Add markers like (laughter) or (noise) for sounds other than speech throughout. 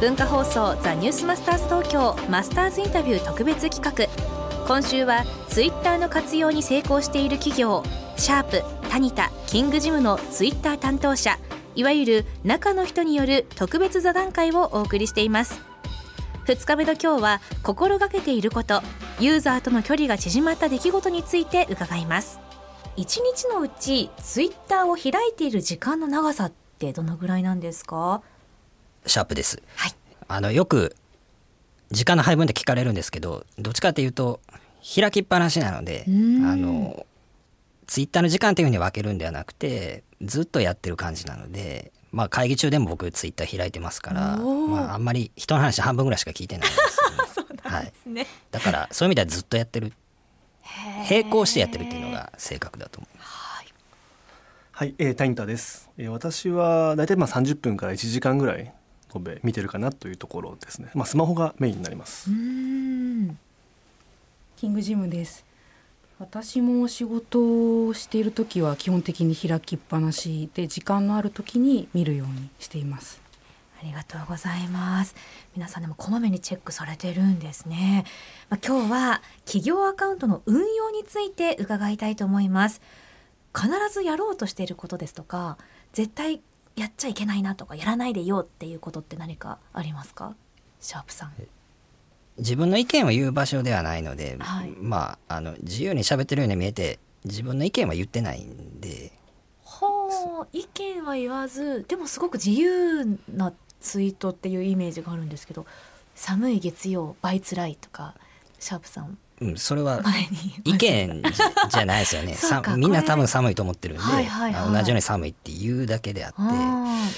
文化放送ザニュースマスターズ東京マスターズインタビュー特別企画。今週はツイッターの活用に成功している企業シャープタニタキングジムのツイッター担当者いわゆる中の人による特別座談会をお送りしています。2日目の今日は心がけていることユーザーとの距離が縮まった出来事について伺います。1日のうちツイッターを開いている時間の長さってどのぐらいなんですか？シャープです。はい。あのよく時間の配分で聞かれるんですけど、どっちかっていうと開きっぱなしなので、うんあのツイッターの時間というふうに分けるんではなくて、ずっとやってる感じなので。まあ会議中でも僕ツイッター開いてますから、まああんまり人の話半分ぐらいしか聞いてないんですよね、(laughs) はい。ねだからそういう意味ではずっとやってる、並行してやってるっていうのが正確だと思います。はい、えー、タインターです、えー私は大体まあ30分から1時間ぐらい延べ見てるかなというところですね。まあスマホがメインになります。うん。キングジムです。私も仕事をしている時は基本的に開きっぱなしで時間のある時に見るようにしています。ありがとうございます。皆さんでもこまめにチェックされてるんですね、まあ、今日は企業アカウントの運用について伺いたいと思います。必ずやろうとしていることですとか絶対やっちゃいけないなとかやらないでよっていうことって何かありますか？シャープさん。自分の意見を言う場所ではないので、はい。まああの自由に喋ってるように見えて自分の意見は言ってないんで。はあ意見は言わずでもすごく自由なツイートっていうイメージがあるんですけど寒い月曜倍つらいとかシャープさんうん、それは意見じゃないですよね。(laughs) みんな多分寒いと思ってるんで、はいはいはい。あ同じように寒いって言うだけであってあ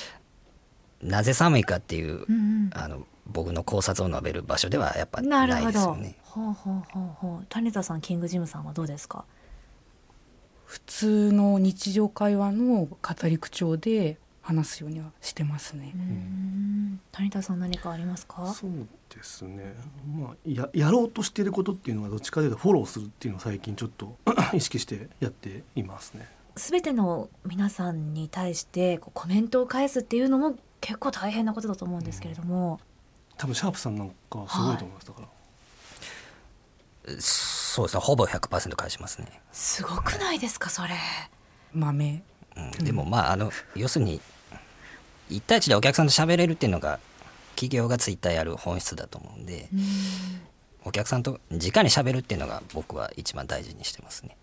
なぜ寒いかっていう、ーうん。あの僕の考察を述べる場所ではやっぱうん、なないですよね。ほうほうほうほう。谷田さんキングジムさんはどうですか？普通の日常会話の語り口調で話すようにはしてますね谷田さん何かありますか？そうですね。まあややろうとしていることっていうのはどっちかというとフォローするっていうのを最近ちょっと (coughs) 意識してやっていますね。すべての皆さんに対してこうコメントを返すっていうのも結構大変なことだと思うんですけれども、多分シャープさんなんかはすごいと思います。だから。そうですねほぼ100%返しますね。すごくないですかそれ豆うん、でもまああの要するに1対1でお客さんと喋れるっていうのが企業がツイッターやる本質だと思うんで、お客さんと直に喋るっていうのが僕は一番大事にしてますね。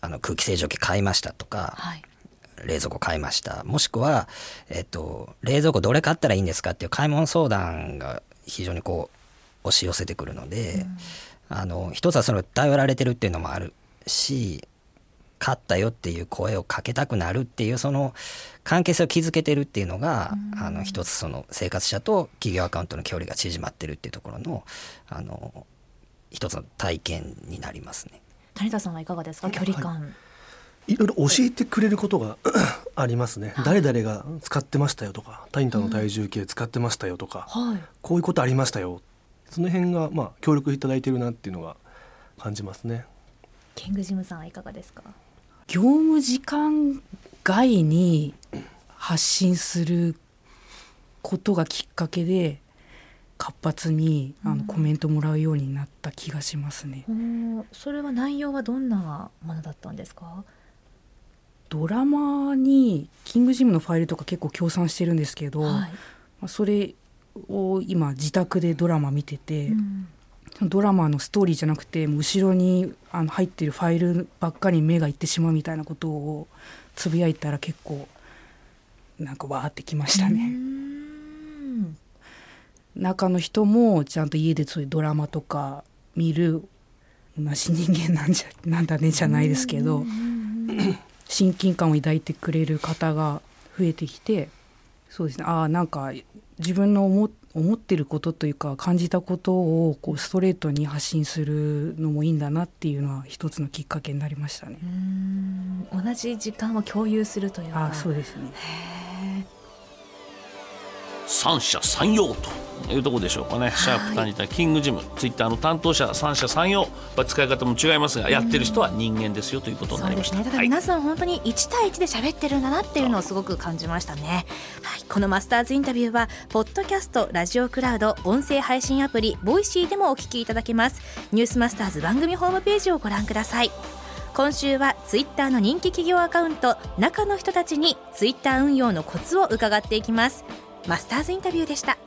あの空気清浄機買いましたとか、はい。冷蔵庫買いました。もしくは、えっと、冷蔵庫どれ買ったらいいんですかっていう買い物相談が非常にこう押し寄せてくるので、あの一つはそれを頼られてるっていうのもあるし買ったよっていう声をかけたくなるっていうその関係性を築けてるっていうのが、あの一つその生活者と企業アカウントの距離が縮まってるっていうところのあの一つの体験になりますね。谷田さんはいかがですか？距離感、いろいろ教えてくれることが (coughs) ありますね。誰々が使ってましたよとか、タインタの体重計使ってましたよとか、はいこういうことありましたよ。その辺がまあ協力いただいてるなっていうのが感じますね。キングジムさんはいかがですか？業務時間外に発信することがきっかけで活発にあのコメントもらうようになった気がしますね。おーそれは内容はどんなものだったんですか？ドラマにキングジムのファイルとか結構協賛してるんですけど、はい。まあそれを今自宅でドラマ見てて、うんドラマのストーリーじゃなくてもう後ろにあの入ってるファイルばっかり目がいってしまうみたいなことをつぶやいたら結構なんかわーってきましたね。ん中の人もちゃんと家でそういうドラマとか見る同じ人間なんじゃなんだねじゃないですけど親近感を抱いてくれる方が増えてきてそうですねああなんか自分の思思ってることというか感じたことをこうストレートに発信するのもいいんだなっていうのは一つのきっかけになりましたね。同じ時間を共有するというか。ああそうですね三者三様というところでしょうかね、シャープタニタキングジム。ツイッターの担当者三者三様、まあ、使い方も違いますがやってる人は人間ですよということになりました。すね。ただはい皆さん本当に1対1で喋ってるんだなっていうのをすごく感じましたね、はいこのマスターズインタビューはポッドキャストラジオクラウド音声配信アプリボイシーでもお聞きいただけます。ニュースマスターズ番組ホームページをご覧ください。今週はツイッターの人気企業アカウント中の人たちにツイッター運用のコツを伺っていきます。マスターズインタビューでした。